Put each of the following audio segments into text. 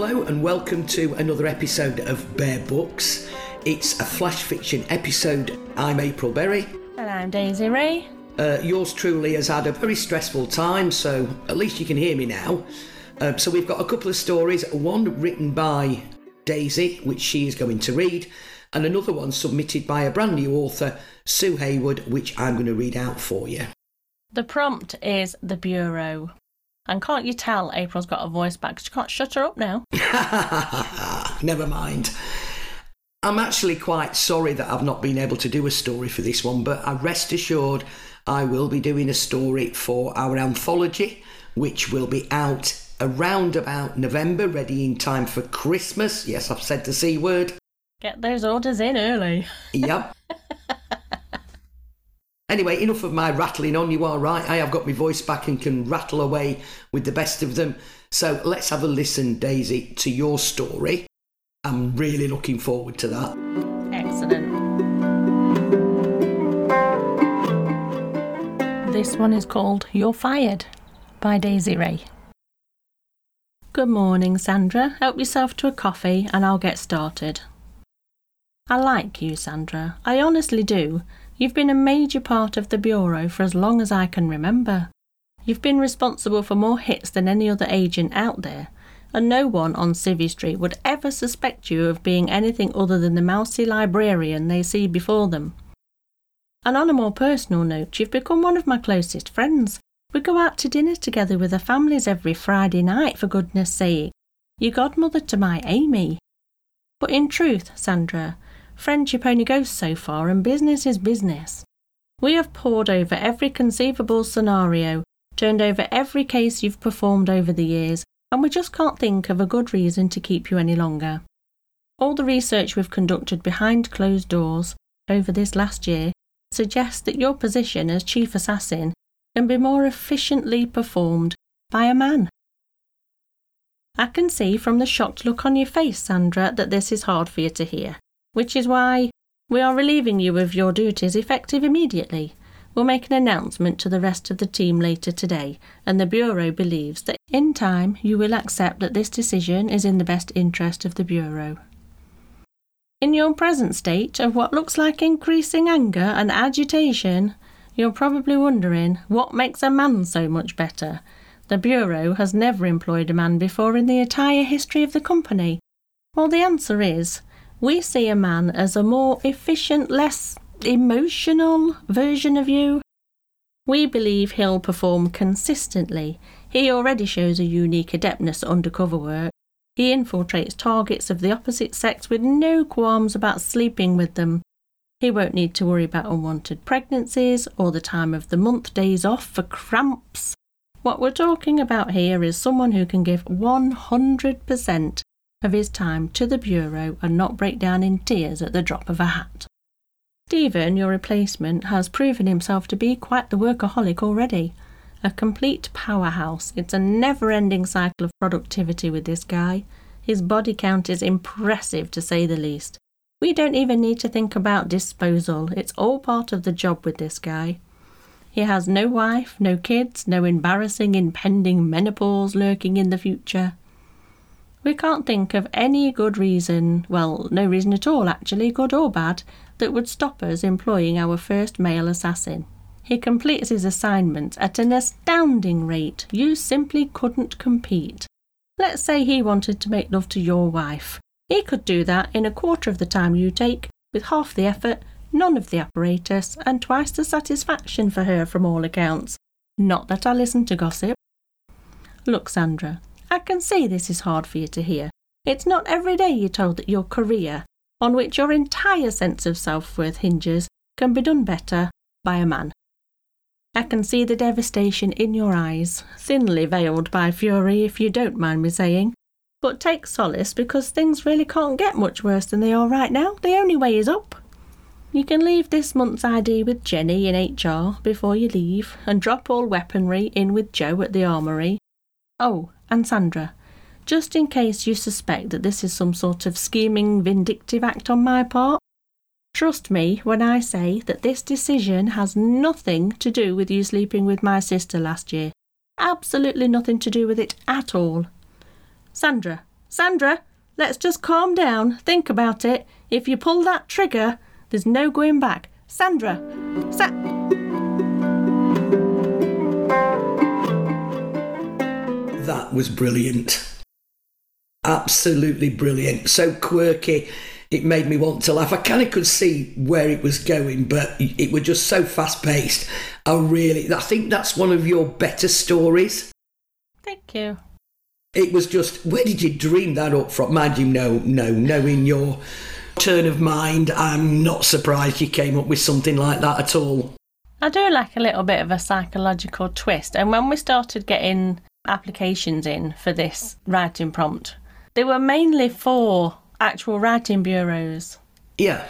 hello, and welcome to another episode of Bear Books. It's a flash fiction episode. I'm April Berry. And I'm Daisy Ray. Uh, yours truly has had a very stressful time, so at least you can hear me now. Uh, so we've got a couple of stories, one written by Daisy, which she is going to read, and another one submitted by a brand new author, Sue Hayward, which I'm going to read out for you. The prompt is The Bureau. And can't you tell April's got a voice back? She can't shut her up now. Never mind. I'm actually quite sorry that I've not been able to do a story for this one, but I rest assured I will be doing a story for our anthology, which will be out around about November, ready in time for Christmas. Yes, I've said the C word. Get those orders in early. Yep. Anyway, enough of my rattling on. You are right. I have got my voice back and can rattle away with the best of them. So let's have a listen, Daisy, to your story. I'm really looking forward to that. Excellent. This one is called You're Fired by Daisy Ray. Good morning, Sandra. Help yourself to a coffee and I'll get started. I like you, Sandra. I honestly do. You've been a major part of the Bureau for as long as I can remember. You've been responsible for more hits than any other agent out there, and no one on Civvy Street would ever suspect you of being anything other than the mousy librarian they see before them. And on a more personal note, you've become one of my closest friends. We go out to dinner together with the families every Friday night, for goodness sake. You're godmother to my Amy. But in truth, Sandra, friendship only goes so far and business is business. We have pored over every conceivable scenario, turned over every case you've performed over the years, and we just can't think of a good reason to keep you any longer. All the research we've conducted behind closed doors over this last year suggests that your position as chief assassin can be more efficiently performed by a man. I can see from the shocked look on your face, Sandra, that this is hard for you to hear which is why we are relieving you of your duties effective immediately. We'll make an announcement to the rest of the team later today, and the Bureau believes that in time you will accept that this decision is in the best interest of the Bureau. In your present state of what looks like increasing anger and agitation, you're probably wondering what makes a man so much better. The Bureau has never employed a man before in the entire history of the company. Well, the answer is we see a man as a more efficient, less emotional version of you. We believe he'll perform consistently. He already shows a unique adeptness undercover work. He infiltrates targets of the opposite sex with no qualms about sleeping with them. He won't need to worry about unwanted pregnancies or the time of the month days off for cramps. What we're talking about here is someone who can give 100% of his time to the Bureau and not break down in tears at the drop of a hat. Stephen, your replacement, has proven himself to be quite the workaholic already. A complete powerhouse. It's a never ending cycle of productivity with this guy. His body count is impressive to say the least. We don't even need to think about disposal, it's all part of the job with this guy. He has no wife, no kids, no embarrassing impending menopause lurking in the future. We can't think of any good reason, well, no reason at all actually, good or bad, that would stop us employing our first male assassin. He completes his assignment at an astounding rate. You simply couldn't compete. Let's say he wanted to make love to your wife. He could do that in a quarter of the time you take, with half the effort, none of the apparatus, and twice the satisfaction for her from all accounts. Not that I listen to gossip. Look, Sandra, I can see this is hard for you to hear. It's not every day you're told that your career, on which your entire sense of self worth hinges, can be done better by a man. I can see the devastation in your eyes, thinly veiled by fury, if you don't mind me saying. But take solace because things really can't get much worse than they are right now. The only way is up. You can leave this month's ID with Jenny in HR before you leave and drop all weaponry in with Joe at the armoury. Oh, and Sandra, just in case you suspect that this is some sort of scheming, vindictive act on my part. Trust me when I say that this decision has nothing to do with you sleeping with my sister last year. Absolutely nothing to do with it at all. Sandra, Sandra, let's just calm down. Think about it. If you pull that trigger, there's no going back. Sandra, Sa- That was brilliant. Absolutely brilliant. So quirky. It made me want to laugh. I kind of could see where it was going, but it was just so fast paced. I really, I think that's one of your better stories. Thank you. It was just, where did you dream that up from? Mind you, no, no, knowing your turn of mind, I'm not surprised you came up with something like that at all. I do like a little bit of a psychological twist. And when we started getting applications in for this writing prompt, they were mainly for actual writing bureaus. Yeah.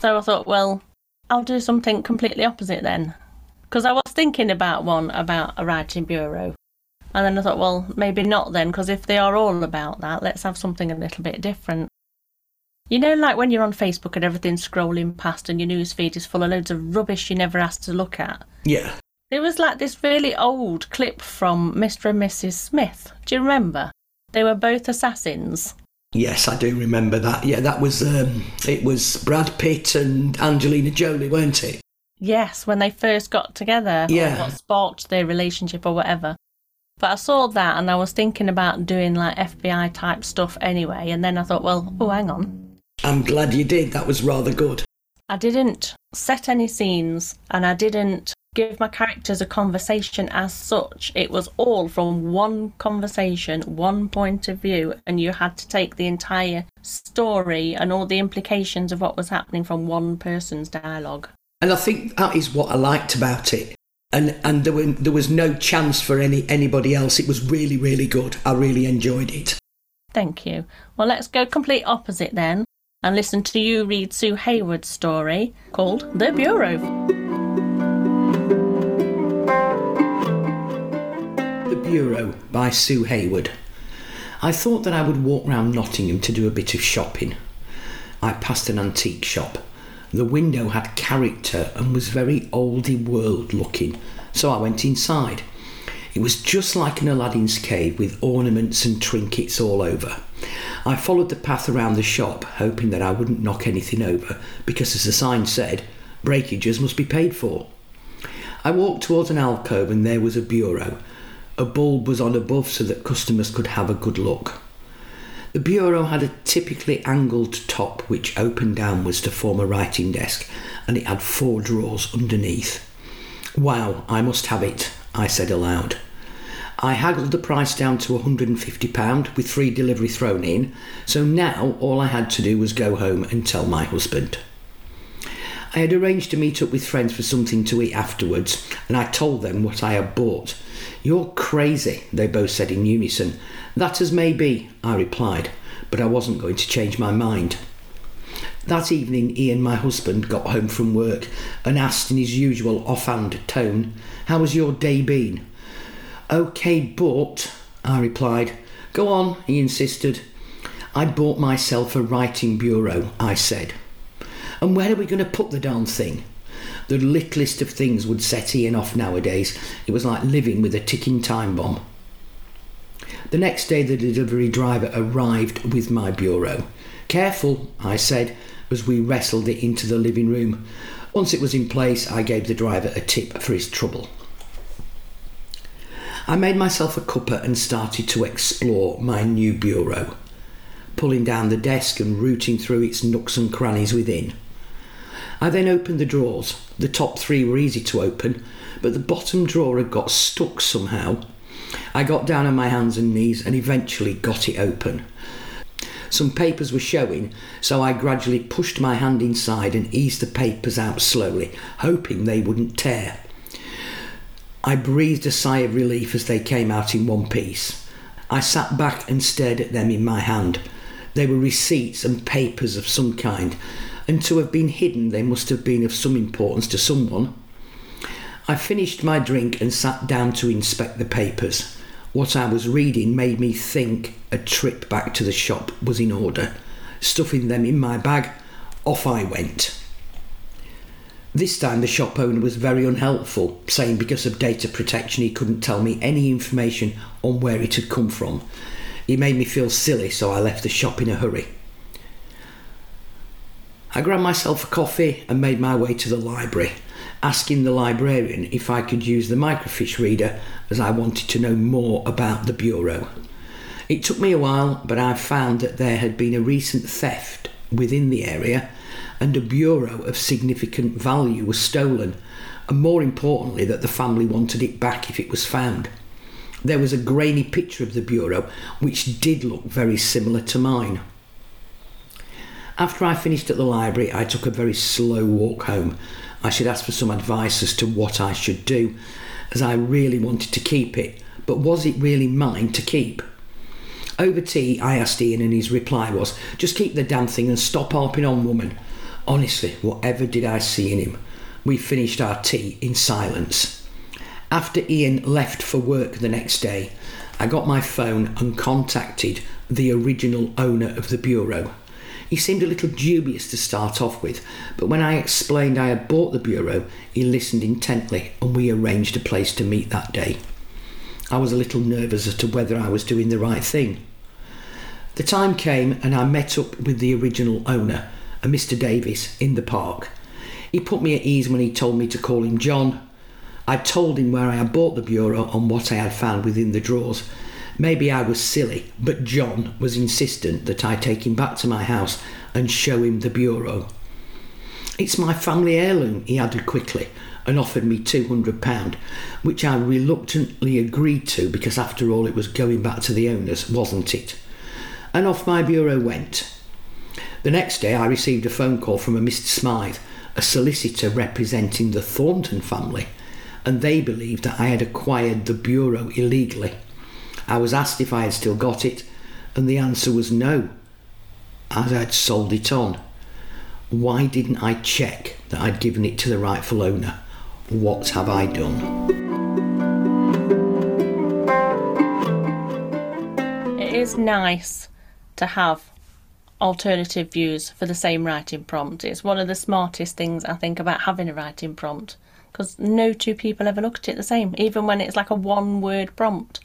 So I thought, well, I'll do something completely opposite then. Because I was thinking about one about a writing bureau. And then I thought, well, maybe not then, because if they are all about that, let's have something a little bit different. You know, like when you're on Facebook and everything's scrolling past and your news feed is full of loads of rubbish you never asked to look at? Yeah. There was like this really old clip from Mr. and Mrs. Smith. Do you remember? They were both assassins. Yes, I do remember that. Yeah, that was um, it was Brad Pitt and Angelina Jolie, weren't it? Yes, when they first got together. Yeah. What sparked their relationship or whatever. But I saw that and I was thinking about doing like FBI type stuff anyway. And then I thought, well, oh, hang on. I'm glad you did. That was rather good. I didn't set any scenes and I didn't give my characters a conversation as such. It was all from one conversation, one point of view, and you had to take the entire story and all the implications of what was happening from one person's dialogue. And I think that is what I liked about it. And and there, were, there was no chance for any anybody else. It was really really good. I really enjoyed it. Thank you. Well, let's go complete opposite then and listen to you read Sue Hayward's story called The Bureau. Bureau by Sue Hayward. I thought that I would walk round Nottingham to do a bit of shopping. I passed an antique shop. The window had character and was very oldie world looking, so I went inside. It was just like an Aladdin's cave with ornaments and trinkets all over. I followed the path around the shop, hoping that I wouldn't knock anything over, because as the sign said, breakages must be paid for. I walked towards an alcove and there was a bureau. A bulb was on above so that customers could have a good look. The bureau had a typically angled top which opened downwards to form a writing desk, and it had four drawers underneath. Wow, I must have it, I said aloud. I haggled the price down to £150 with free delivery thrown in, so now all I had to do was go home and tell my husband. I had arranged to meet up with friends for something to eat afterwards, and I told them what I had bought. You're crazy, they both said in unison. That as may be, I replied, but I wasn't going to change my mind. That evening, Ian, my husband, got home from work and asked in his usual offhand tone, How has your day been? OK, but, I replied. Go on, he insisted. I'd bought myself a writing bureau, I said. And where are we going to put the darn thing? The littlest of things would set Ian off nowadays. It was like living with a ticking time bomb. The next day, the delivery driver arrived with my bureau. Careful, I said, as we wrestled it into the living room. Once it was in place, I gave the driver a tip for his trouble. I made myself a cuppa and started to explore my new bureau, pulling down the desk and rooting through its nooks and crannies within. I then opened the drawers. The top three were easy to open, but the bottom drawer had got stuck somehow. I got down on my hands and knees and eventually got it open. Some papers were showing, so I gradually pushed my hand inside and eased the papers out slowly, hoping they wouldn't tear. I breathed a sigh of relief as they came out in one piece. I sat back and stared at them in my hand. They were receipts and papers of some kind, and to have been hidden, they must have been of some importance to someone. I finished my drink and sat down to inspect the papers. What I was reading made me think a trip back to the shop was in order. Stuffing them in my bag, off I went. This time the shop owner was very unhelpful, saying because of data protection he couldn't tell me any information on where it had come from. He made me feel silly, so I left the shop in a hurry. I grabbed myself a coffee and made my way to the library, asking the librarian if I could use the microfiche reader as I wanted to know more about the Bureau. It took me a while, but I found that there had been a recent theft within the area and a bureau of significant value was stolen, and more importantly, that the family wanted it back if it was found. There was a grainy picture of the bureau which did look very similar to mine. After I finished at the library, I took a very slow walk home. I should ask for some advice as to what I should do, as I really wanted to keep it, but was it really mine to keep? Over tea, I asked Ian, and his reply was, Just keep the damn thing and stop harping on, woman. Honestly, whatever did I see in him? We finished our tea in silence. After Ian left for work the next day, I got my phone and contacted the original owner of the bureau. He seemed a little dubious to start off with, but when I explained I had bought the bureau, he listened intently and we arranged a place to meet that day. I was a little nervous as to whether I was doing the right thing. The time came and I met up with the original owner a Mr. Davis in the park. He put me at ease when he told me to call him John. I told him where I had bought the bureau and what I had found within the drawers. Maybe I was silly, but John was insistent that I take him back to my house and show him the bureau. It's my family heirloom, he added quickly, and offered me £200, which I reluctantly agreed to because, after all, it was going back to the owners, wasn't it? And off my bureau went. The next day, I received a phone call from a Mr. Smythe, a solicitor representing the Thornton family, and they believed that I had acquired the bureau illegally. I was asked if I had still got it, and the answer was no, as I'd sold it on. Why didn't I check that I'd given it to the rightful owner? What have I done? It is nice to have alternative views for the same writing prompt. It's one of the smartest things I think about having a writing prompt because no two people ever look at it the same, even when it's like a one word prompt.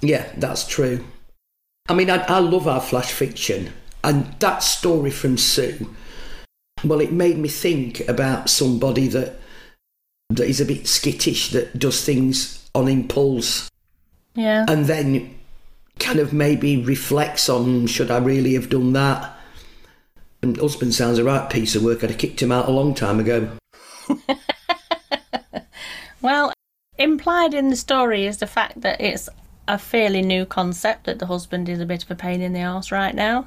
Yeah, that's true. I mean, I, I love our flash fiction, and that story from Sue, well, it made me think about somebody that that is a bit skittish, that does things on impulse, Yeah. and then kind of maybe reflects on should I really have done that? And husband sounds a right piece of work. I'd have kicked him out a long time ago. Well, implied in the story is the fact that it's a fairly new concept that the husband is a bit of a pain in the arse right now.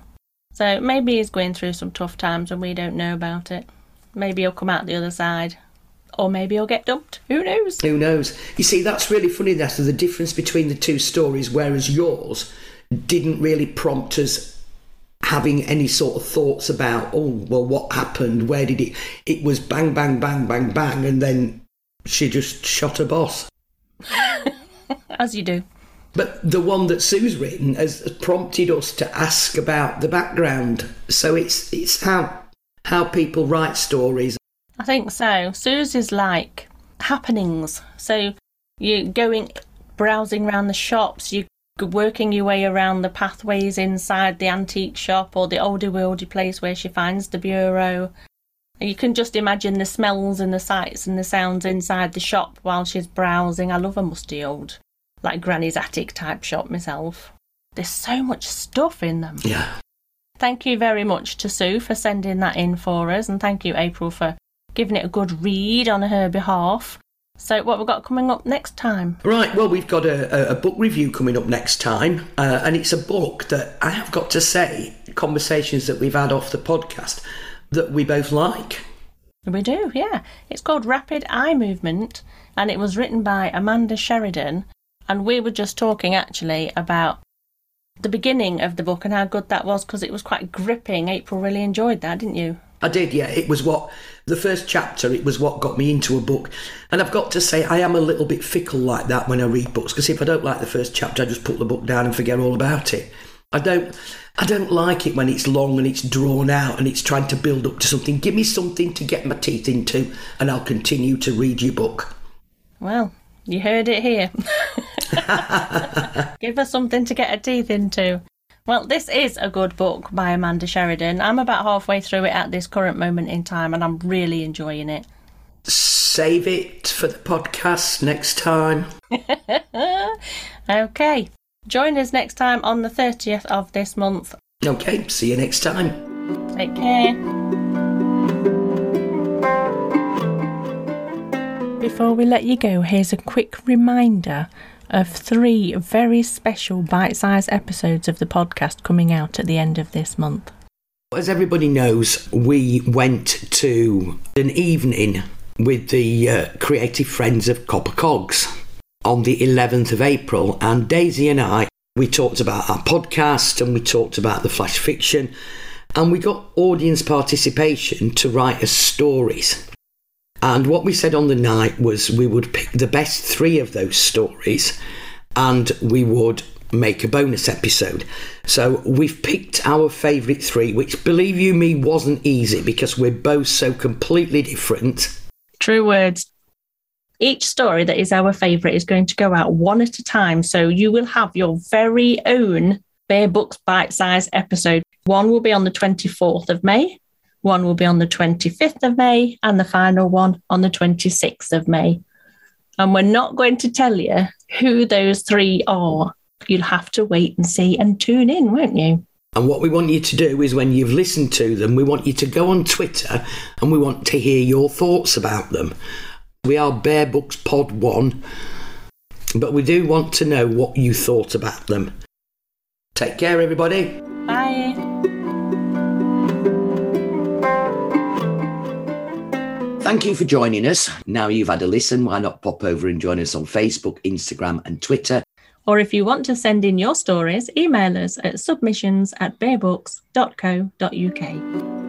So maybe he's going through some tough times and we don't know about it. Maybe he'll come out the other side. Or maybe he'll get dumped. Who knows? Who knows? You see, that's really funny. That the difference between the two stories, whereas yours didn't really prompt us having any sort of thoughts about, oh, well, what happened? Where did it? It was bang, bang, bang, bang, bang, and then she just shot her boss. As you do. But the one that Sue's written has prompted us to ask about the background. So it's it's how how people write stories. I think so. Sue's is like happenings. So you're going browsing around the shops, you're working your way around the pathways inside the antique shop or the older worldy place where she finds the bureau. You can just imagine the smells and the sights and the sounds inside the shop while she's browsing. I love a musty old, like Granny's attic type shop myself. There's so much stuff in them. Yeah. Thank you very much to Sue for sending that in for us, and thank you, April, for giving it a good read on her behalf. So, what we've got coming up next time? Right, well, we've got a, a- book review coming up next time, uh, and it's a book that I have got to say, conversations that we've had off the podcast, that we both like. We do, yeah. It's called Rapid Eye Movement, and it was written by Amanda Sheridan. And we were just talking actually about the beginning of the book and how good that was because it was quite gripping. April really enjoyed that, didn't you? I did, yeah. It was what the first chapter. It was what got me into a book, and I've got to say I am a little bit fickle like that when I read books because if I don't like the first chapter, I just put the book down and forget all about it. I don't. I don't like it when it's long and it's drawn out and it's trying to build up to something. Give me something to get my teeth into, and I'll continue to read your book. Well, you heard it here. Give us something to get her teeth into. Well, this is a good book by Amanda Sheridan. I'm about halfway through it at this current moment in time and I'm really enjoying it. Save it for the podcast next time. okay. Join us next time on the 30th of this month. Okay, see you next time. Take care. Before we let you go, here's a quick reminder of three very special bite sized episodes of the podcast coming out at the end of this month. As everybody knows, we went to an evening with the uh, creative friends of Copper Cogs on the 11th of April, and Daisy and I we talked about our podcast and we talked about the flash fiction, and we got audience participation to write us stories. And what we said on the night was we would pick the best three of those stories and we would make a bonus episode. So we've picked our favourite three, which believe you me wasn't easy because we're both so completely different. True words. Each story that is our favourite is going to go out one at a time. So you will have your very own Bear Books bite size episode. One will be on the 24th of May, one will be on the 25th of May, and the final one on the 26th of May. And we're not going to tell you who those three are. You'll have to wait and see and tune in, won't you? And what we want you to do is when you've listened to them, we want you to go on Twitter and we want to hear your thoughts about them. We are Bear Books Pod 1, but we do want to know what you thought about them. Take care, everybody. Bye. Thank you for joining us. Now you've had a listen, why not pop over and join us on Facebook, Instagram, and Twitter? Or if you want to send in your stories, email us at submissions at bearbooks.co.uk.